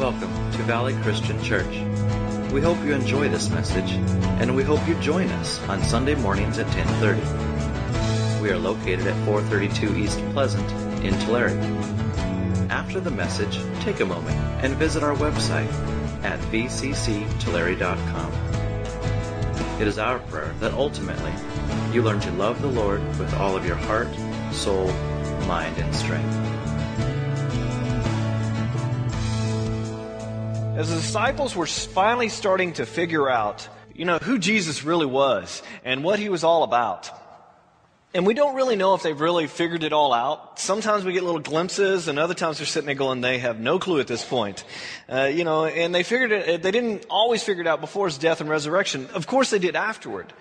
Welcome to Valley Christian Church. We hope you enjoy this message, and we hope you join us on Sunday mornings at 10:30. We are located at 432 East Pleasant in Tulare. After the message, take a moment and visit our website at vcctulare.com. It is our prayer that ultimately you learn to love the Lord with all of your heart, soul, mind, and strength. As the disciples were finally starting to figure out, you know, who Jesus really was and what he was all about. And we don't really know if they've really figured it all out. Sometimes we get little glimpses, and other times they're sitting there going, they have no clue at this point. Uh, you know, and they figured it, they didn't always figure it out before his death and resurrection. Of course they did afterward.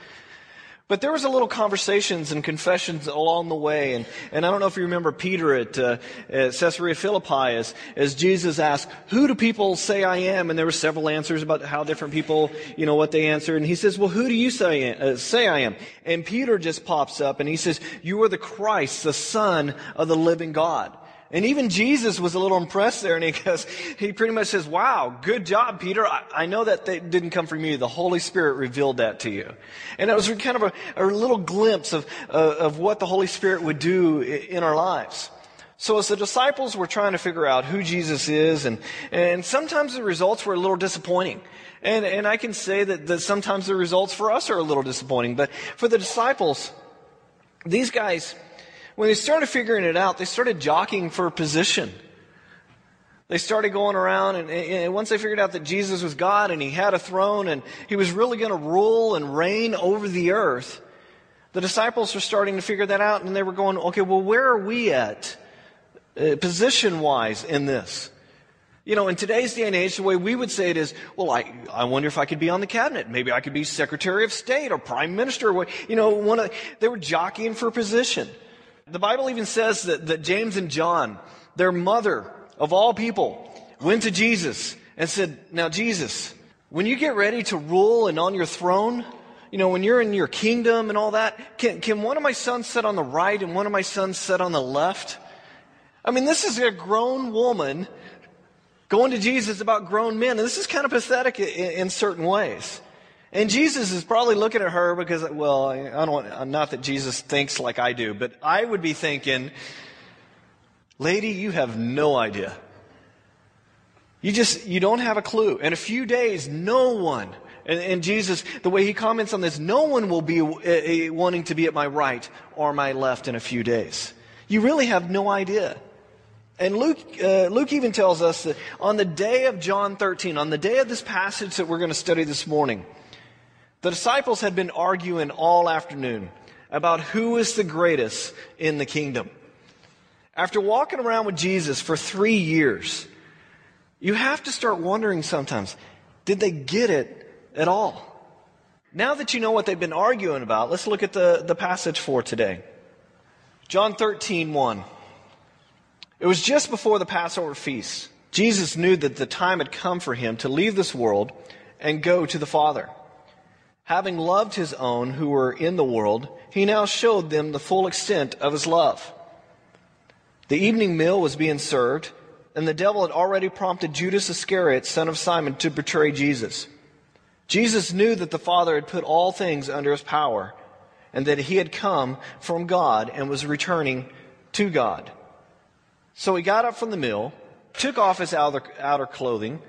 But there was a little conversations and confessions along the way, and, and I don't know if you remember Peter at, uh, at Caesarea Philippi as, as Jesus asked, "Who do people say I am?" And there were several answers about how different people, you know, what they answered. And he says, "Well, who do you say uh, say I am?" And Peter just pops up and he says, "You are the Christ, the Son of the living God." And even Jesus was a little impressed there, and he goes, he pretty much says, wow, good job, Peter. I, I know that didn't come from you. The Holy Spirit revealed that to you. And it was kind of a, a little glimpse of, uh, of what the Holy Spirit would do in our lives. So as the disciples were trying to figure out who Jesus is, and, and sometimes the results were a little disappointing. And, and I can say that, that sometimes the results for us are a little disappointing. But for the disciples, these guys, when they started figuring it out, they started jockeying for position. They started going around, and, and, once they figured out that Jesus was God and he had a throne and he was really going to rule and reign over the earth, the disciples were starting to figure that out, and they were going, okay, well, where are we at uh, position wise in this? You know, in today's day and age, the way we would say it is, well, I, I wonder if I could be on the cabinet. Maybe I could be Secretary of State or Prime Minister. You know, one of, they were jockeying for position. The Bible even says that, that James and John, their mother of all people, went to Jesus and said, Now, Jesus, when you get ready to rule and on your throne, you know, when you're in your kingdom and all that, can, can one of my sons sit on the right and one of my sons sit on the left? I mean, this is a grown woman going to Jesus about grown men, and this is kind of pathetic in, in certain ways. And Jesus is probably looking at her because, well, I don't, not that Jesus thinks like I do, but I would be thinking, lady, you have no idea. You just, you don't have a clue. In a few days, no one, and, and Jesus, the way he comments on this, no one will be uh, wanting to be at my right or my left in a few days. You really have no idea. And Luke, uh, Luke even tells us that on the day of John 13, on the day of this passage that we're going to study this morning, the disciples had been arguing all afternoon about who is the greatest in the kingdom. After walking around with Jesus for three years, you have to start wondering sometimes, did they get it at all? Now that you know what they've been arguing about, let's look at the, the passage for today. John 13, 1. It was just before the Passover feast. Jesus knew that the time had come for him to leave this world and go to the Father. Having loved his own who were in the world, he now showed them the full extent of his love. The evening meal was being served, and the devil had already prompted Judas Iscariot, son of Simon, to betray Jesus. Jesus knew that the Father had put all things under his power, and that he had come from God and was returning to God. So he got up from the meal, took off his outer, outer clothing,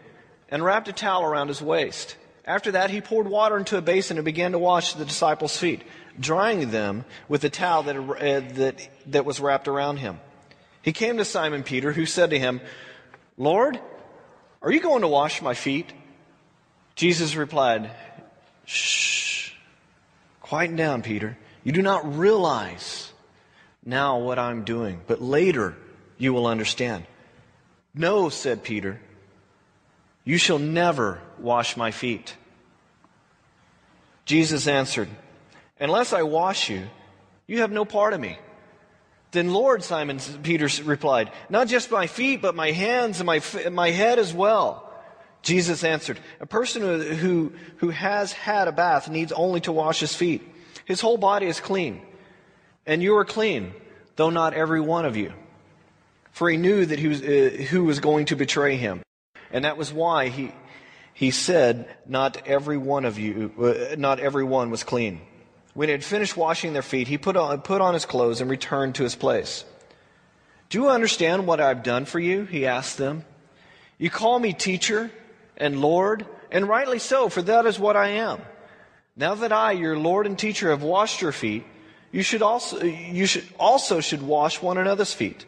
and wrapped a towel around his waist. After that, he poured water into a basin and began to wash the disciples' feet, drying them with the towel that, uh, that, that was wrapped around him. He came to Simon Peter, who said to him, Lord, are you going to wash my feet? Jesus replied, Shh, quieten down, Peter. You do not realize now what I'm doing, but later you will understand. No, said Peter. You shall never wash my feet. Jesus answered, Unless I wash you, you have no part of me. Then, Lord, Simon Peter replied, Not just my feet, but my hands and my, my head as well. Jesus answered, A person who, who, who has had a bath needs only to wash his feet. His whole body is clean. And you are clean, though not every one of you. For he knew that he was, uh, who was going to betray him. And that was why he, he said, Not every one of you, uh, not every one was clean. When he had finished washing their feet, he put on, put on his clothes and returned to his place. Do you understand what I've done for you? He asked them. You call me teacher and Lord, and rightly so, for that is what I am. Now that I, your Lord and teacher, have washed your feet, you should also, you should also should wash one another's feet.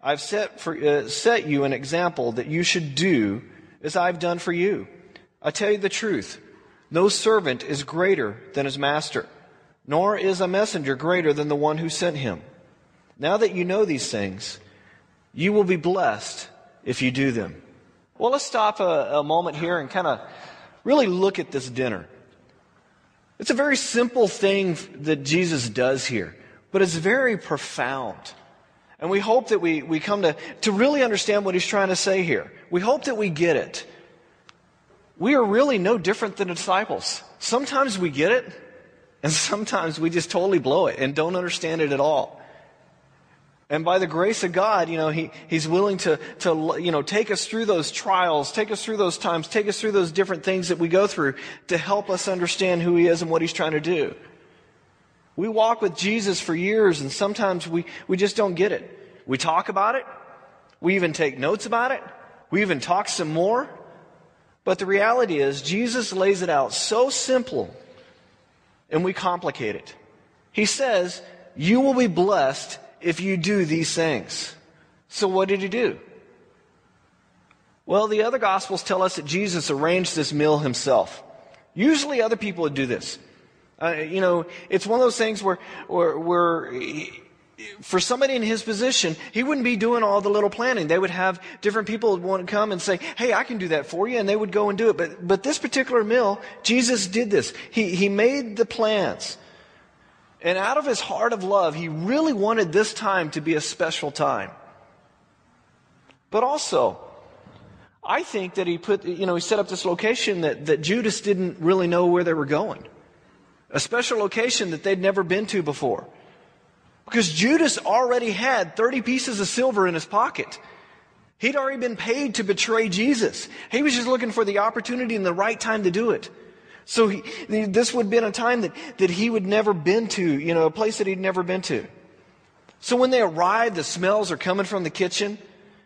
I've set, for, uh, set you an example that you should do as I've done for you. I tell you the truth. No servant is greater than his master, nor is a messenger greater than the one who sent him. Now that you know these things, you will be blessed if you do them. Well, let's stop a, a moment here and kind of really look at this dinner. It's a very simple thing that Jesus does here, but it's very profound. And we hope that we, we come to, to really understand what he's trying to say here. We hope that we get it. We are really no different than the disciples. Sometimes we get it, and sometimes we just totally blow it and don't understand it at all. And by the grace of God, you know, he, He's willing to, to, you know, take us through those trials, take us through those times, take us through those different things that we go through to help us understand who He is and what He's trying to do. We walk with Jesus for years and sometimes we, we just don't get it. We talk about it. We even take notes about it. We even talk some more. But the reality is, Jesus lays it out so simple and we complicate it. He says, You will be blessed if you do these things. So, what did he do? Well, the other Gospels tell us that Jesus arranged this meal himself. Usually, other people would do this. Uh, you know, it's one of those things where, where, where he, for somebody in his position, he wouldn't be doing all the little planning. They would have different people would want to come and say, Hey, I can do that for you. And they would go and do it. But, but this particular meal, Jesus did this. He, he made the plans. And out of his heart of love, he really wanted this time to be a special time. But also, I think that he put, you know, he set up this location that, that Judas didn't really know where they were going. A special location that they'd never been to before. Because Judas already had 30 pieces of silver in his pocket. He'd already been paid to betray Jesus. He was just looking for the opportunity and the right time to do it. So he, this would have been a time that, that he would never been to, you know, a place that he'd never been to. So when they arrived, the smells are coming from the kitchen.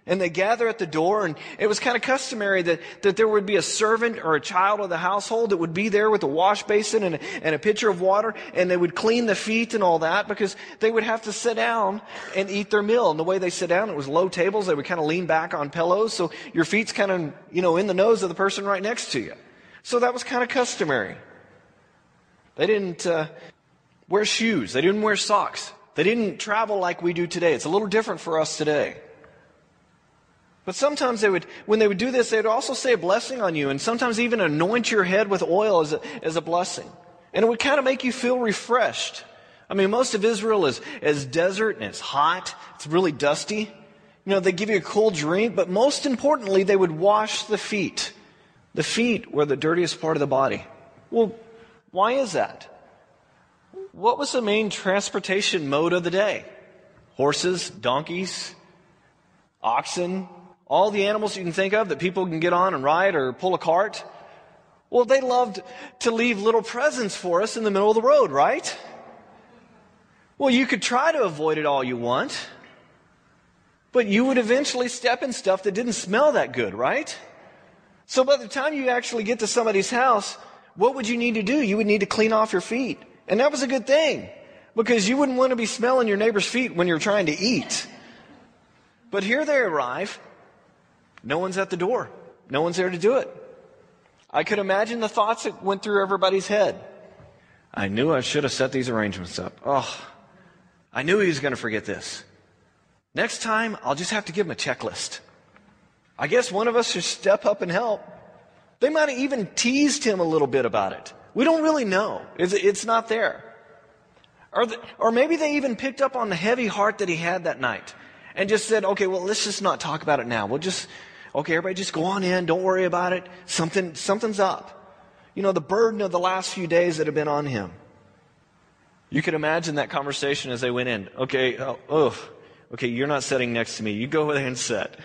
And they gather at the door, and it was kind of customary that, that there would be a servant or a child of the household that would be there with a wash basin and a, and a pitcher of water, and they would clean the feet and all that because they would have to sit down and eat their meal. And the way they sit down, it was low tables. They would kind of lean back on pillows, so your feet's kind of, you know, in the nose of the person right next to you. So that was kind of customary. They didn't uh, wear shoes, they didn't wear socks, they didn't travel like we do today. It's a little different for us today. But sometimes they would, when they would do this, they would also say a blessing on you, and sometimes even anoint your head with oil as a, as a blessing. And it would kind of make you feel refreshed. I mean, most of Israel is, is desert and it's hot. It's really dusty. You know, they give you a cool drink, but most importantly, they would wash the feet. The feet were the dirtiest part of the body. Well, why is that? What was the main transportation mode of the day? Horses, donkeys, oxen, all the animals you can think of that people can get on and ride or pull a cart. Well, they loved to leave little presents for us in the middle of the road, right? Well, you could try to avoid it all you want, but you would eventually step in stuff that didn't smell that good, right? So by the time you actually get to somebody's house, what would you need to do? You would need to clean off your feet. And that was a good thing because you wouldn't want to be smelling your neighbor's feet when you're trying to eat. But here they arrive. No one's at the door. No one's there to do it. I could imagine the thoughts that went through everybody's head. I knew I should have set these arrangements up. Oh, I knew he was going to forget this. Next time, I'll just have to give him a checklist. I guess one of us should step up and help. They might have even teased him a little bit about it. We don't really know. It's, it's not there. Or, the, or maybe they even picked up on the heavy heart that he had that night and just said, okay, well, let's just not talk about it now. We'll just, okay, everybody just go on in. Don't worry about it. Something, something's up. You know, the burden of the last few days that have been on him. You could imagine that conversation as they went in. Okay, oh, okay, you're not sitting next to me. You go over there and sit.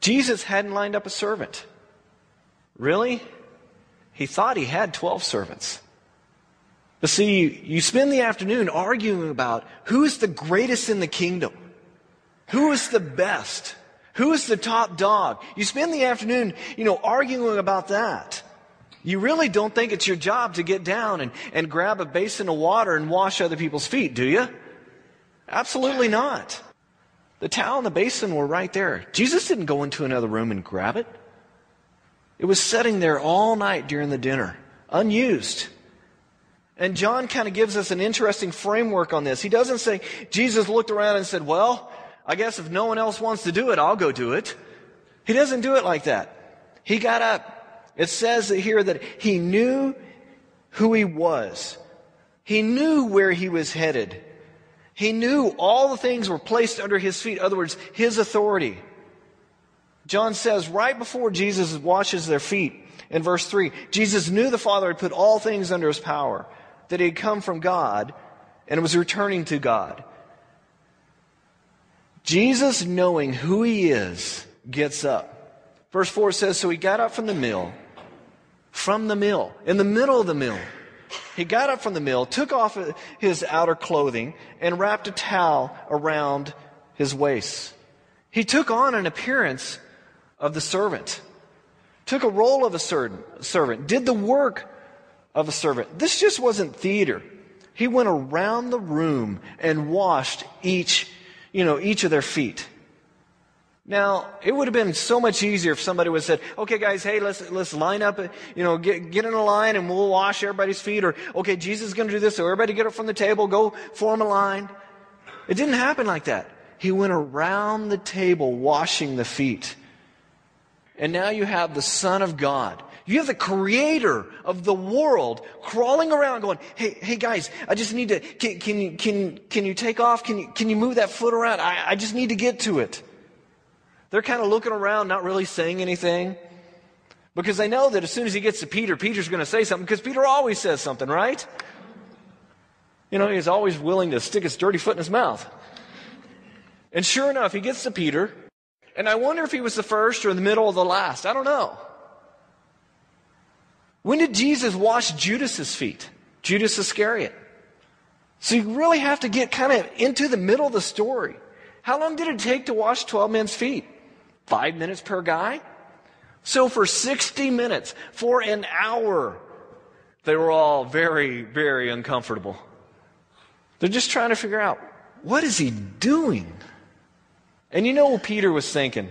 Jesus hadn't lined up a servant. Really? He thought he had 12 servants. But see, you spend the afternoon arguing about who is the greatest in the kingdom, who is the best, who is the top dog. You spend the afternoon, you know, arguing about that. You really don't think it's your job to get down and, and grab a basin of water and wash other people's feet, do you? Absolutely not. The towel and the basin were right there. Jesus didn't go into another room and grab it. It was sitting there all night during the dinner, unused. And John kind of gives us an interesting framework on this. He doesn't say, Jesus looked around and said, Well, I guess if no one else wants to do it, I'll go do it. He doesn't do it like that. He got up. It says here that he knew who he was, he knew where he was headed. He knew all the things were placed under his feet. In other words, his authority. John says right before Jesus washes their feet in verse 3, Jesus knew the Father had put all things under his power, that he had come from God and was returning to God. Jesus, knowing who he is, gets up. Verse 4 says, So he got up from the mill, from the mill, in the middle of the mill. He got up from the mill, took off his outer clothing, and wrapped a towel around his waist. He took on an appearance of the servant, took a role of a servant, did the work of a servant. This just wasn't theater. He went around the room and washed each, you know, each of their feet. Now, it would have been so much easier if somebody would have said, okay, guys, hey, let's, let's line up, you know, get, get in a line and we'll wash everybody's feet. Or, okay, Jesus is going to do this, so everybody get up from the table, go form a line. It didn't happen like that. He went around the table washing the feet. And now you have the Son of God. You have the creator of the world crawling around going, hey, hey guys, I just need to, can, can you, can, can you take off? Can you, can you move that foot around? I, I just need to get to it. They're kind of looking around, not really saying anything. Because they know that as soon as he gets to Peter, Peter's going to say something, because Peter always says something, right? You know, he's always willing to stick his dirty foot in his mouth. And sure enough, he gets to Peter, and I wonder if he was the first or the middle or the last. I don't know. When did Jesus wash Judas's feet? Judas Iscariot. So you really have to get kind of into the middle of the story. How long did it take to wash 12 men's feet? Five minutes per guy? So for 60 minutes, for an hour, they were all very, very uncomfortable. They're just trying to figure out, what is he doing? And you know what Peter was thinking?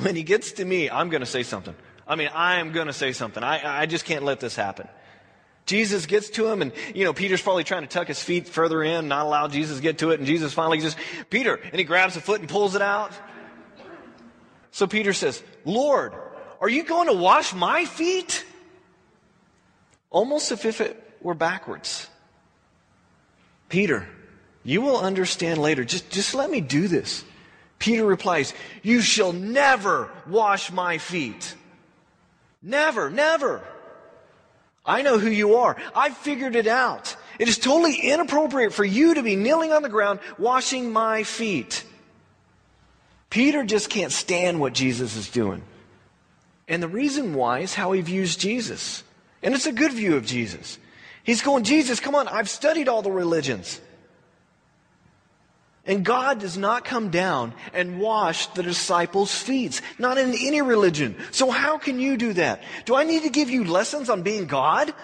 When he gets to me, I'm going to say something. I mean, I am going to say something. I, I just can't let this happen. Jesus gets to him, and, you know, Peter's probably trying to tuck his feet further in, not allow Jesus to get to it, and Jesus finally just, Peter, and he grabs a foot and pulls it out. So Peter says, Lord, are you going to wash my feet? Almost as if it were backwards. Peter, you will understand later. Just, just let me do this. Peter replies, You shall never wash my feet. Never, never. I know who you are. I've figured it out. It is totally inappropriate for you to be kneeling on the ground washing my feet. Peter just can't stand what Jesus is doing. And the reason why is how he views Jesus. And it's a good view of Jesus. He's going, Jesus, come on, I've studied all the religions. And God does not come down and wash the disciples' feet, not in any religion. So how can you do that? Do I need to give you lessons on being God?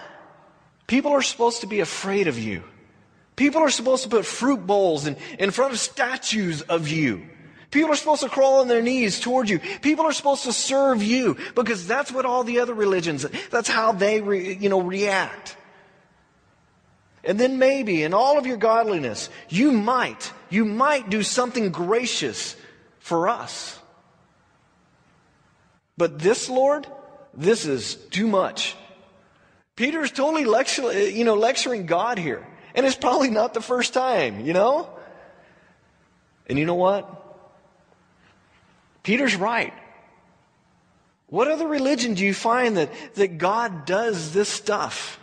People are supposed to be afraid of you. People are supposed to put fruit bowls in, in front of statues of you. People are supposed to crawl on their knees toward you. People are supposed to serve you because that's what all the other religions, that's how they, re, you know, react. And then maybe in all of your godliness, you might, you might do something gracious for us. But this, Lord, this is too much. Peter's totally lecture, you know, lecturing God here. And it's probably not the first time, you know? And you know what? Peter's right. What other religion do you find that, that God does this stuff?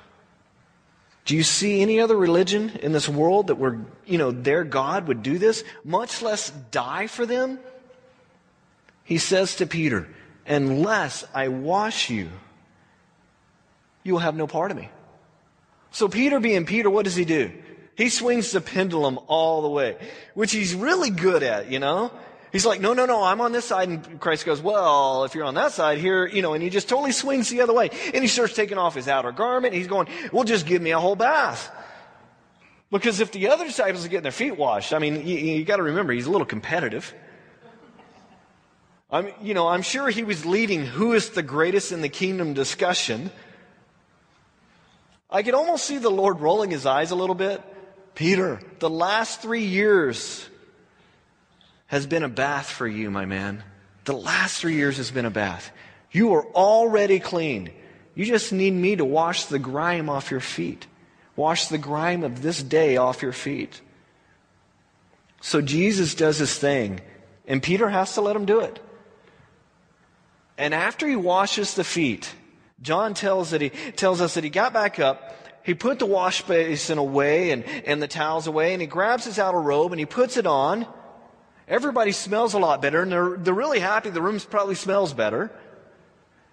Do you see any other religion in this world that where, you know, their God would do this, much less die for them? he says to Peter, Unless I wash you, you will have no part of me. So, Peter being Peter, what does he do? He swings the pendulum all the way, which he's really good at, you know? He's like, no, no, no, I'm on this side. And Christ goes, well, if you're on that side here, you know, and he just totally swings the other way. And he starts taking off his outer garment. He's going, well, just give me a whole bath. Because if the other disciples are getting their feet washed, I mean, you, you got to remember, he's a little competitive. I'm, you know, I'm sure he was leading who is the greatest in the kingdom discussion. I could almost see the Lord rolling his eyes a little bit. Peter, the last three years has been a bath for you, my man. The last three years has been a bath. You are already clean. You just need me to wash the grime off your feet. Wash the grime of this day off your feet. So Jesus does his thing, and Peter has to let him do it. And after he washes the feet, John tells, that he, tells us that he got back up, he put the wash basin away and, and the towels away, and he grabs his outer robe and he puts it on. Everybody smells a lot better, and they're, they're really happy. The room probably smells better.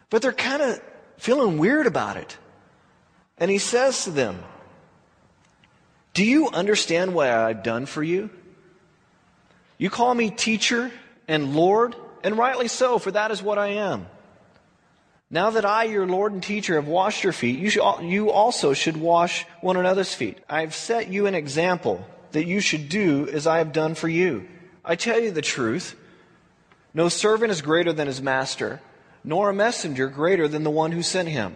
But they're kind of feeling weird about it. And he says to them, Do you understand what I've done for you? You call me teacher and Lord, and rightly so, for that is what I am. Now that I, your Lord and teacher, have washed your feet, you, should, you also should wash one another's feet. I have set you an example that you should do as I have done for you. I tell you the truth. No servant is greater than his master, nor a messenger greater than the one who sent him.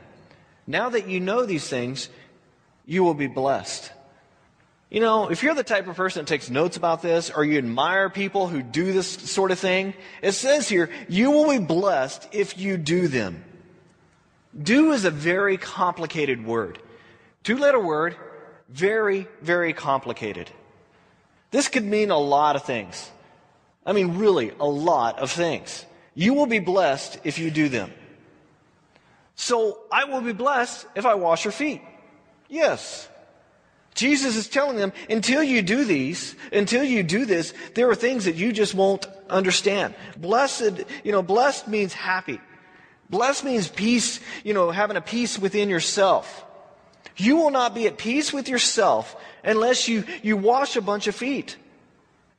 Now that you know these things, you will be blessed. You know, if you're the type of person that takes notes about this, or you admire people who do this sort of thing, it says here, you will be blessed if you do them. Do is a very complicated word. Two letter word, very, very complicated. This could mean a lot of things. I mean, really, a lot of things. You will be blessed if you do them. So, I will be blessed if I wash your feet. Yes. Jesus is telling them, until you do these, until you do this, there are things that you just won't understand. Blessed, you know, blessed means happy. Blessed means peace, you know, having a peace within yourself. You will not be at peace with yourself unless you, you wash a bunch of feet,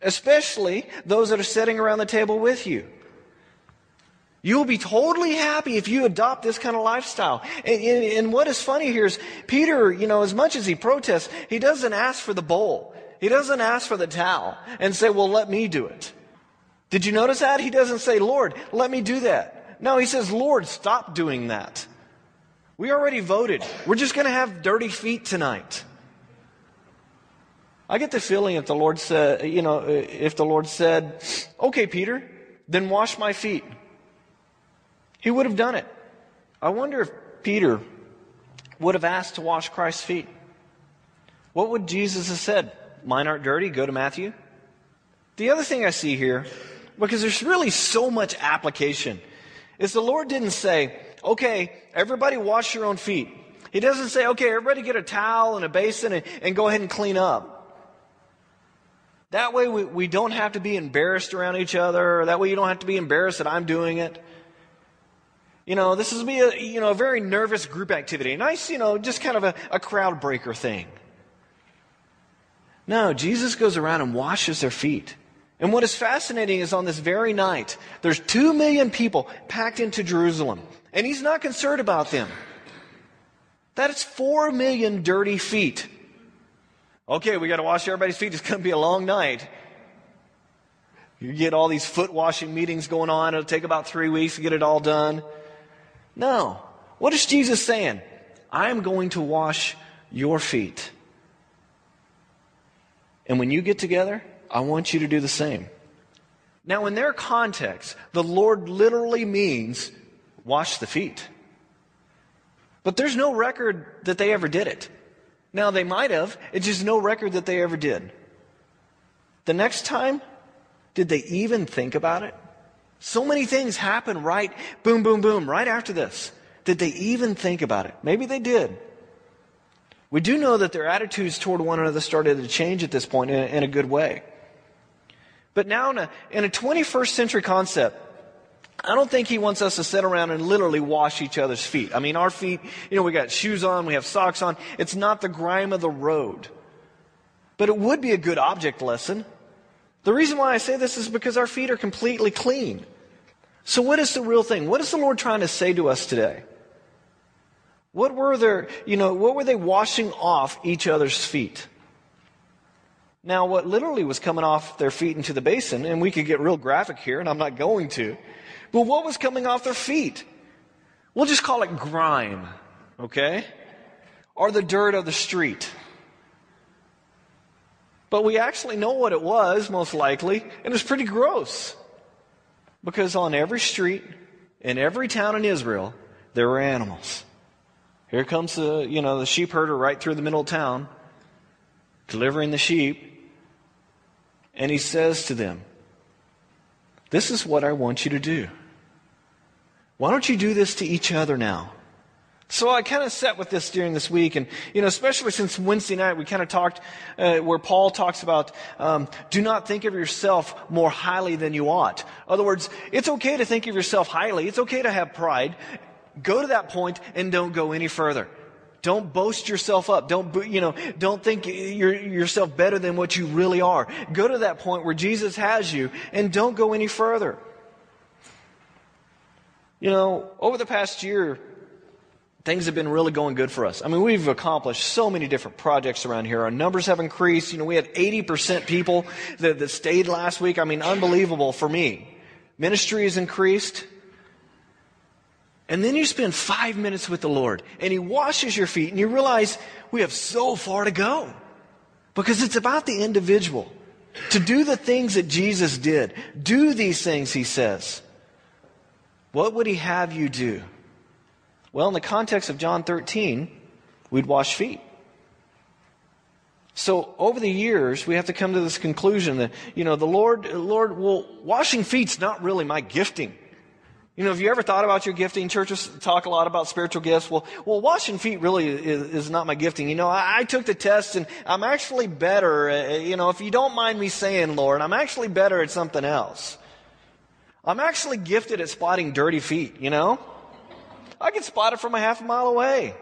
especially those that are sitting around the table with you. You will be totally happy if you adopt this kind of lifestyle. And, and, and, what is funny here is Peter, you know, as much as he protests, he doesn't ask for the bowl. He doesn't ask for the towel and say, well, let me do it. Did you notice that? He doesn't say, Lord, let me do that. No, he says, Lord, stop doing that. We already voted. We're just going to have dirty feet tonight. I get the feeling if the Lord said, you know, if the Lord said, okay, Peter, then wash my feet, he would have done it. I wonder if Peter would have asked to wash Christ's feet. What would Jesus have said? Mine aren't dirty, go to Matthew. The other thing I see here, because there's really so much application is the Lord didn't say, okay, everybody wash your own feet. He doesn't say, okay, everybody get a towel and a basin and, and go ahead and clean up. That way we, we don't have to be embarrassed around each other. That way you don't have to be embarrassed that I'm doing it. You know, this is be a, you know, a very nervous group activity. Nice, you know, just kind of a, a crowd breaker thing. No, Jesus goes around and washes their feet. And what is fascinating is on this very night, there's two million people packed into Jerusalem, and he's not concerned about them. That is four million dirty feet. Okay, we got to wash everybody's feet. It's going to be a long night. You get all these foot washing meetings going on. It'll take about three weeks to get it all done. No. What is Jesus saying? I'm going to wash your feet. And when you get together, I want you to do the same. Now, in their context, the Lord literally means wash the feet. But there's no record that they ever did it. Now, they might have, it's just no record that they ever did. The next time, did they even think about it? So many things happen right, boom, boom, boom, right after this. Did they even think about it? Maybe they did. We do know that their attitudes toward one another started to change at this point in a, good way. But now, in a, in a 21st century concept, I don't think he wants us to sit around and literally wash each other's feet. I mean, our feet, you know, we got shoes on, we have socks on. It's not the grime of the road. But it would be a good object lesson. The reason why I say this is because our feet are completely clean. So what is the real thing? What is the Lord trying to say to us today? What were their, you know, what were they washing off each other's feet? Now, what literally was coming off their feet into the basin, and we could get real graphic here, and I'm not going to, but what was coming off their feet? We'll just call it grime, okay? Or the dirt of the street. But we actually know what it was, most likely, and it was pretty gross. Because on every street, in every town in Israel, there were animals. Here comes the, you know, the sheep herder right through the middle of town, delivering the sheep. And he says to them, This is what I want you to do. Why don't you do this to each other now? So I kind of sat with this during this week, and you know, especially since Wednesday night, we kind of talked uh, where Paul talks about um, do not think of yourself more highly than you ought. In other words, it's okay to think of yourself highly. It's okay to have pride. Go to that point and don't go any further. Don't boast yourself up. Don't, you know, don't think yourself better than what you really are. Go to that point where Jesus has you and don't go any further. You know, over the past year, things have been really going good for us. I mean, we've accomplished so many different projects around here. Our numbers have increased. You know, we had 80% people that, that stayed last week. I mean, unbelievable for me. Ministry has increased. And then you spend five minutes with the Lord and He washes your feet and you realize we have so far to go. Because it's about the individual. To do the things that Jesus did. Do these things, He says. What would He have you do? Well, in the context of John 13, we'd wash feet. So over the years, we have to come to this conclusion that, you know, the Lord, Lord, well, washing feet's not really my gifting. You know, have you ever thought about your gifting? Churches talk a lot about spiritual gifts. Well, well, washing feet really is, is not my gifting. You know, I, I, took the test and I'm actually better. Uh, you know, if you don't mind me saying, Lord, I'm actually better at something else. I'm actually gifted at spotting dirty feet, you know? I can spot it from a half a mile away.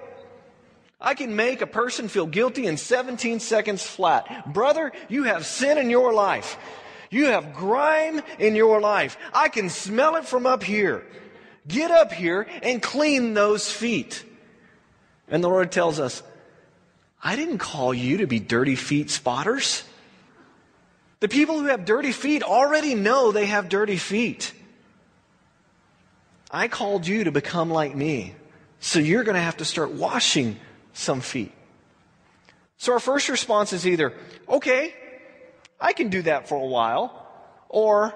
I can make a person feel guilty in 17 seconds flat. Brother, you have sin in your life. You have grime in your life. I can smell it from up here. Get up here and clean those feet. And the Lord tells us, I didn't call you to be dirty feet spotters. The people who have dirty feet already know they have dirty feet. I called you to become like me. So you're going to have to start washing some feet. So our first response is either, okay, I can do that for a while. Or,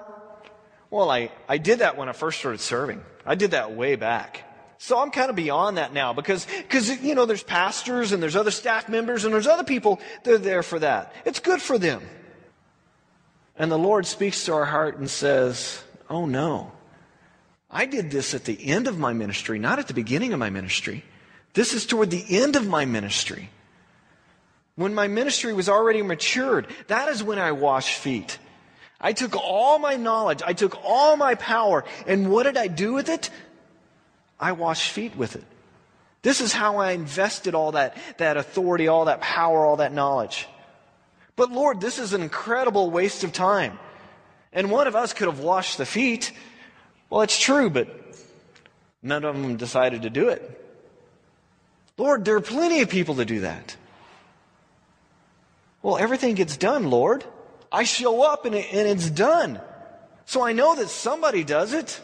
well, I, I did that when I first started serving. I did that way back. So I'm kind of beyond that now because, because, you know, there's pastors and there's other staff members and there's other people that are there for that. It's good for them. And the Lord speaks to our heart and says, Oh no. I did this at the end of my ministry, not at the beginning of my ministry. This is toward the end of my ministry. When my ministry was already matured, that is when I washed feet. I took all my knowledge, I took all my power, and what did I do with it? I washed feet with it. This is how I invested all that, that authority, all that power, all that knowledge. But Lord, this is an incredible waste of time. And one of us could have washed the feet. Well, it's true, but none of them decided to do it. Lord, there are plenty of people to do that. Well, everything gets done, Lord. I show up and, it, and it's done. So I know that somebody does it.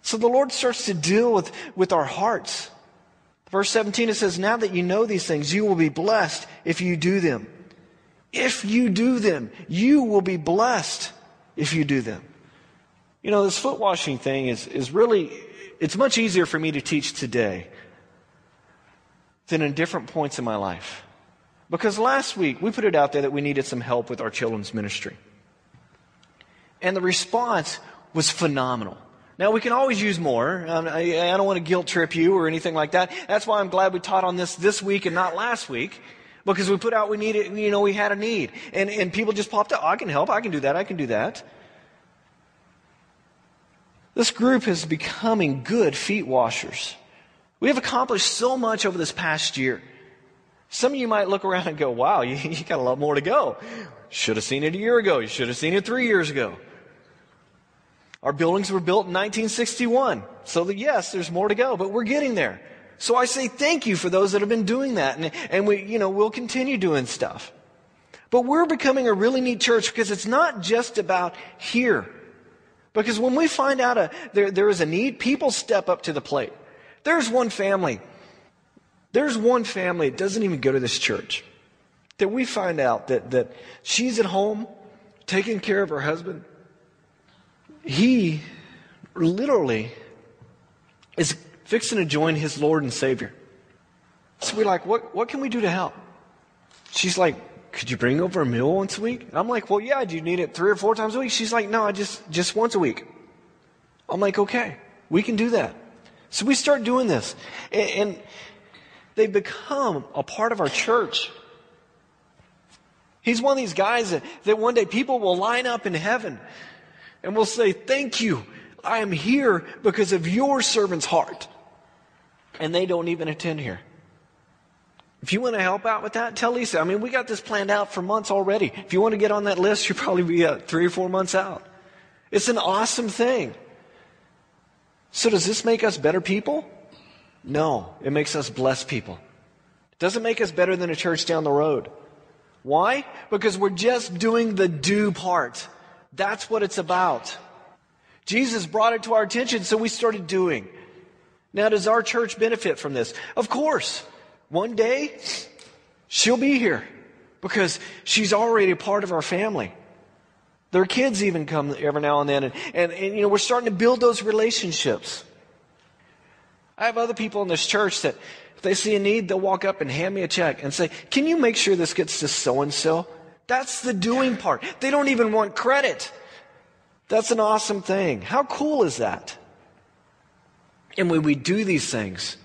So the Lord starts to deal with, with our hearts. Verse 17, it says, Now that you know these things, you will be blessed if you do them. If you do them, you will be blessed if you do them. You know, this foot washing thing is, is really, it's much easier for me to teach today than in different points in my life. Because last week we put it out there that we needed some help with our children's ministry. And the response was phenomenal. Now we can always use more. Um, I, I don't want to guilt trip you or anything like that. That's why I'm glad we taught on this this week and not last week. Because we put out we needed, you know, we had a need. And, and people just popped up. I can help. I can do that. I can do that. This group is becoming good feet washers. We have accomplished so much over this past year. Some of you might look around and go, wow, you, you got a lot more to go. Should have seen it a year ago. You should have seen it three years ago. Our buildings were built in 1961. So that yes, there's more to go, but we're getting there. So I say thank you for those that have been doing that. And, and we, you know, we'll continue doing stuff. But we're becoming a really neat church because it's not just about here. Because when we find out a, there, there is a need, people step up to the plate. There's one family. There's one family that doesn't even go to this church. That we find out that, that she's at home taking care of her husband. He literally is fixing to join his Lord and Savior. So we're like, what, what can we do to help? She's like, could you bring over a meal once a week? I'm like, well, yeah, do you need it three or four times a week? She's like, no, I just, just once a week. I'm like, okay, we can do that. So we start doing this. And, and they become a part of our church. He's one of these guys that, that one day people will line up in heaven and will say, thank you. I am here because of your servant's heart. And they don't even attend here. If you want to help out with that, tell Lisa. I mean, we got this planned out for months already. If you want to get on that list, you'll probably be uh, three or four months out. It's an awesome thing. So, does this make us better people? No, it makes us blessed people. It doesn't make us better than a church down the road. Why? Because we're just doing the do part. That's what it's about. Jesus brought it to our attention, so we started doing. Now, does our church benefit from this? Of course. One day, she'll be here because she's already a part of our family. Their kids even come every now and then, and, and, and you know, we're starting to build those relationships. I have other people in this church that if they see a need, they'll walk up and hand me a check and say, Can you make sure this gets to so and so? That's the doing part. They don't even want credit. That's an awesome thing. How cool is that? And when we do these things,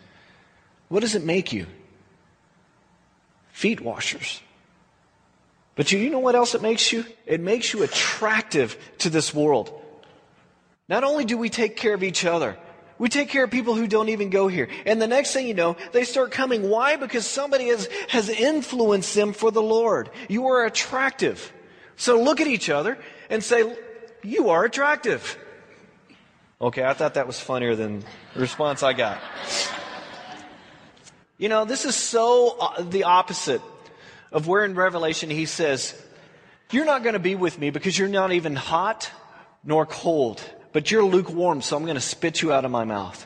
what does it make you? Feet washers. But you, you know what else it makes you? It makes you attractive to this world. Not only do we take care of each other, we take care of people who don't even go here. And the next thing you know, they start coming. Why? Because somebody has, has influenced them for the Lord. You are attractive. So look at each other and say, you are attractive. Okay, I thought that was funnier than the response I got. You know, this is so uh, the opposite of where in Revelation he says, You're not going to be with me because you're not even hot nor cold but you're lukewarm, so I'm going to spit you out of my mouth.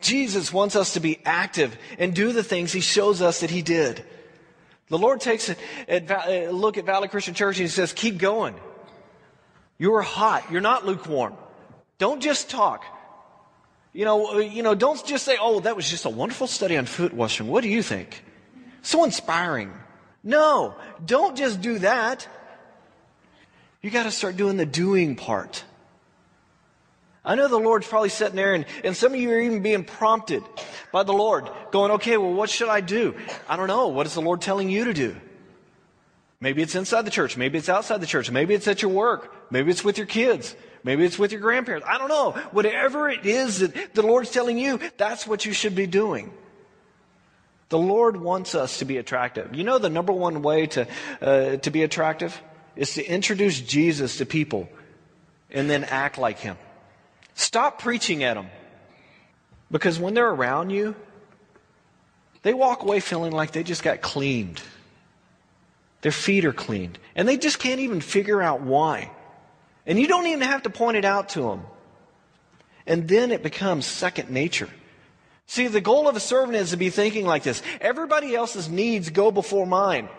Jesus wants us to be active and do the things he shows us that he did. The Lord takes a, look at Valley Christian Church and he says, keep going. You are hot. You're not lukewarm. Don't just talk. You know, uh, you know, don't just say, oh, that was just a wonderful study on foot washing. What do you think? So inspiring. No, don't just do that. You got to start doing the doing part. I know the Lord's probably sitting there, and, and some of you are even being prompted by the Lord, going, okay, well, what should I do? I don't know. What is the Lord telling you to do? Maybe it's inside the church. Maybe it's outside the church. Maybe it's at your work. Maybe it's with your kids. Maybe it's with your grandparents. I don't know. Whatever it is that the Lord's telling you, that's what you should be doing. The Lord wants us to be attractive. You know the number one way to, uh, to be attractive is to introduce Jesus to people and then act like Him. Stop preaching at them. Because when they're around you, they walk away feeling like they just got cleaned. Their feet are cleaned. And they just can't even figure out why. And you don't even have to point it out to them. And then it becomes second nature. See, the goal of a servant is to be thinking like this everybody else's needs go before mine.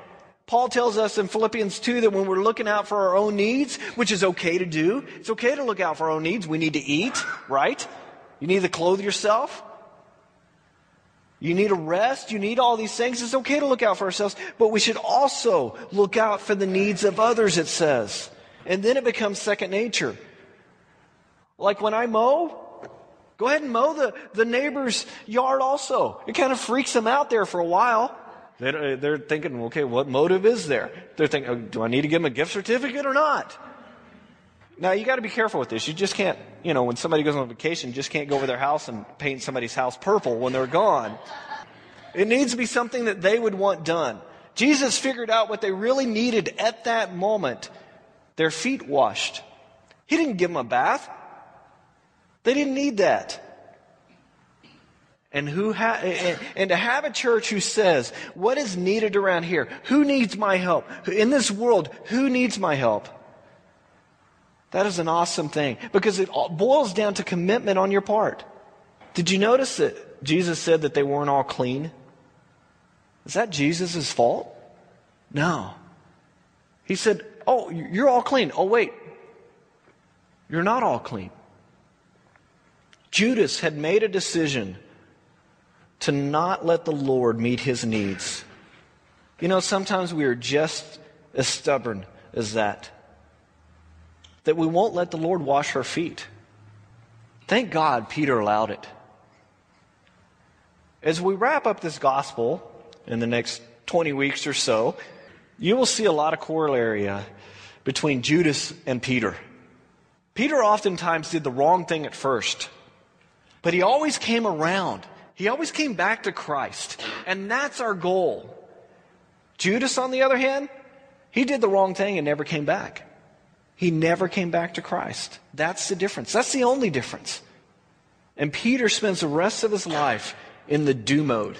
Paul tells us in Philippians 2 that when we're looking out for our own needs, which is okay to do, it's okay to look out for our own needs. We need to eat, right? You need to clothe yourself. You need a rest. You need all these things. It's okay to look out for ourselves, but we should also look out for the needs of others, it says. And then it becomes second nature. Like when I mow, go ahead and mow the, the neighbor's yard also. It kind of freaks them out there for a while. They're thinking, okay, what motive is there? They're thinking, oh, do I need to give them a gift certificate or not? Now, you got to be careful with this. You just can't, you know, when somebody goes on vacation, you just can't go over their house and paint somebody's house purple when they're gone. It needs to be something that they would want done. Jesus figured out what they really needed at that moment their feet washed. He didn't give them a bath. They didn't need that. And who ha- and, and to have a church who says, what is needed around here? Who needs my help? In this world, who needs my help? That is an awesome thing because it boils down to commitment on your part. Did you notice that Jesus said that they weren't all clean? Is that Jesus' fault? No. He said, Oh, you're all clean. Oh, wait. You're not all clean. Judas had made a decision to not let the Lord meet his needs. You know, sometimes we are just as stubborn as that. That we won't let the Lord wash our feet. Thank God Peter allowed it. As we wrap up this gospel in the next 20 weeks or so, you will see a lot of corollary uh, between Judas and Peter. Peter oftentimes did the wrong thing at first, but he always came around. He always came back to Christ. And that's our goal. Judas, on the other hand, he did the wrong thing and never came back. He never came back to Christ. That's the difference. That's the only difference. And Peter spends the rest of his life in the do mode.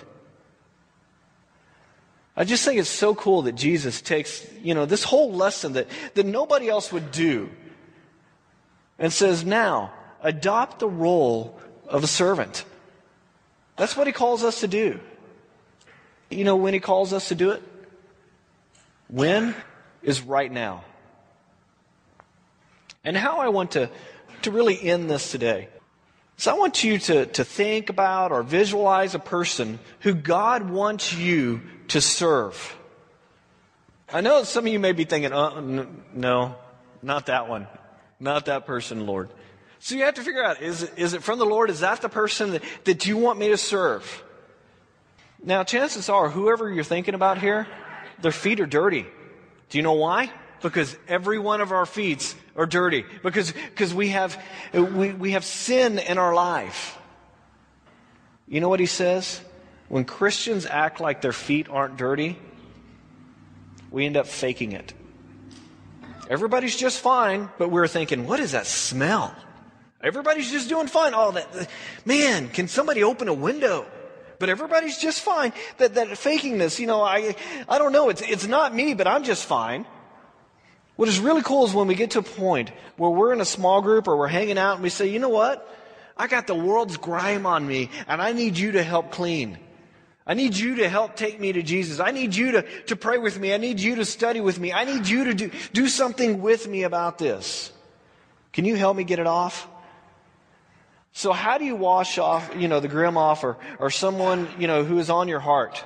I just think it's so cool that Jesus takes, you know, this whole lesson that, that nobody else would do and says, now, adopt the role of a servant. That's what he calls us to do. You know when he calls us to do it? When is right now. And how I want to, to really end this today So I want you to, to think about or visualize a person who God wants you to serve. I know some of you may be thinking, uh, n- no, not that one. Not that person, Lord. So you have to figure out is, is it from the Lord? Is that the person that, that you want me to serve? Now, chances are, whoever you're thinking about here, their feet are dirty. Do you know why? Because every one of our feet are dirty. Because, because we, have, we, we have sin in our life. You know what he says? When Christians act like their feet aren't dirty, we end up faking it. Everybody's just fine, but we're thinking, what is that smell? Everybody's just doing fine. Oh, that, man, can somebody open a window? But everybody's just fine. That, that fakingness, you know, I, I don't know. It's, it's not me, but I'm just fine. What is really cool is when we get to a point where we're in a small group or we're hanging out and we say, you know what? I got the world's grime on me and I need you to help clean. I need you to help take me to Jesus. I need you to, to pray with me. I need you to study with me. I need you to do, do something with me about this. Can you help me get it off? So how do you wash off, you know, the grim off or, or someone, you know, who is on your heart?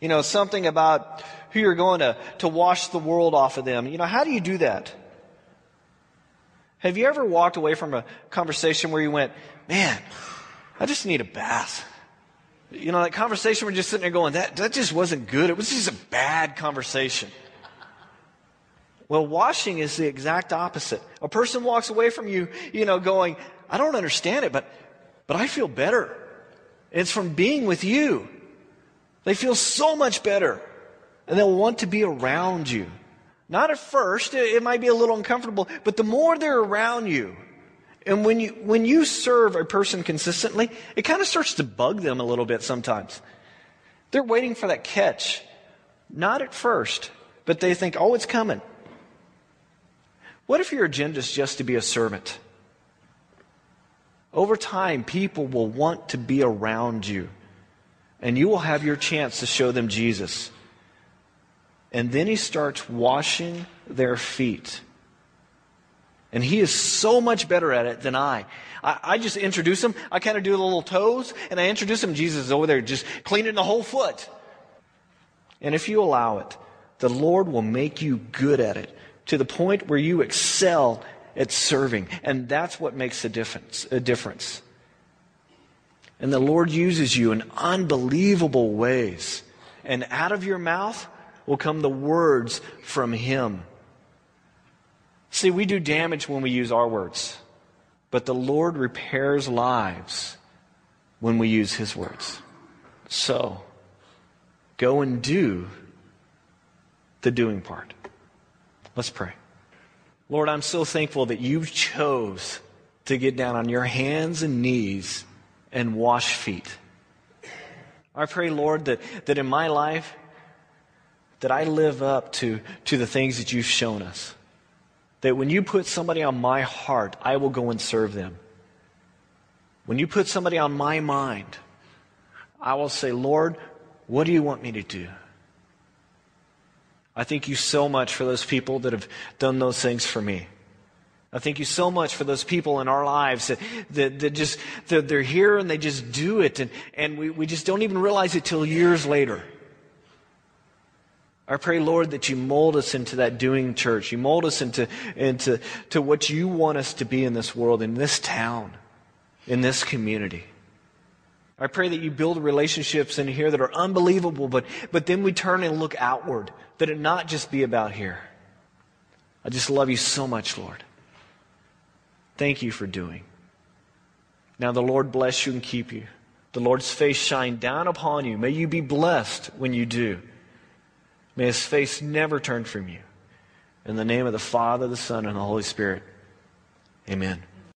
You know, something about who you're going to, to wash the world off of them. You know, how do you do that? Have you ever walked away from a conversation where you went, man, I just need a bath? You know, that conversation you're just sitting there going, that, that just wasn't good. It was just a bad conversation. Well, washing is the exact opposite. A person walks away from you, you know, going, I don't understand it, but, but I feel better. It's from being with you. They feel so much better. And they'll want to be around you. Not at first, it might be a little uncomfortable, but the more they're around you, and when you, when you serve a person consistently, it kind of starts to bug them a little bit sometimes. They're waiting for that catch. Not at first, but they think, oh, it's coming. What if your agenda is just to be a servant? Over time, people will want to be around you, and you will have your chance to show them Jesus. And then he starts washing their feet. And he is so much better at it than I. I, I just introduce him. I kind of do the little toes, and I introduce him. Jesus is over there just cleaning the whole foot. And if you allow it, the Lord will make you good at it to the point where you excel at serving. And that's what makes a difference. A difference. And the Lord uses you in unbelievable ways. And out of your mouth will come the words from Him. See, we do damage when we use our words, but the Lord repairs lives when we use His words. So, go and do the doing part. Let's pray. Lord, I'm so thankful that you chose to get down on your hands and knees and wash feet. I pray, Lord, that, that in my life, that I live up to, to the things that you've shown us. That when you put somebody on my heart, I will go and serve them. When you put somebody on my mind, I will say, Lord, what do you want me to do? I thank you so much for those people that have done those things for me. I thank you so much for those people in our lives that, that, that just, that they're here and they just do it and, and we, we just don't even realize it till years later. I pray, Lord, that you mold us into that doing church. You mold us into, into to what you want us to be in this world, in this town, in this community. I pray that you build relationships in here that are unbelievable, but, but then we turn and look outward, that it not just be about here. I just love you so much, Lord. Thank you for doing. Now the Lord bless you and keep you. The Lord's face shine down upon you. May you be blessed when you do. May his face never turn from you. In the name of the Father, the Son, and the Holy Spirit. Amen.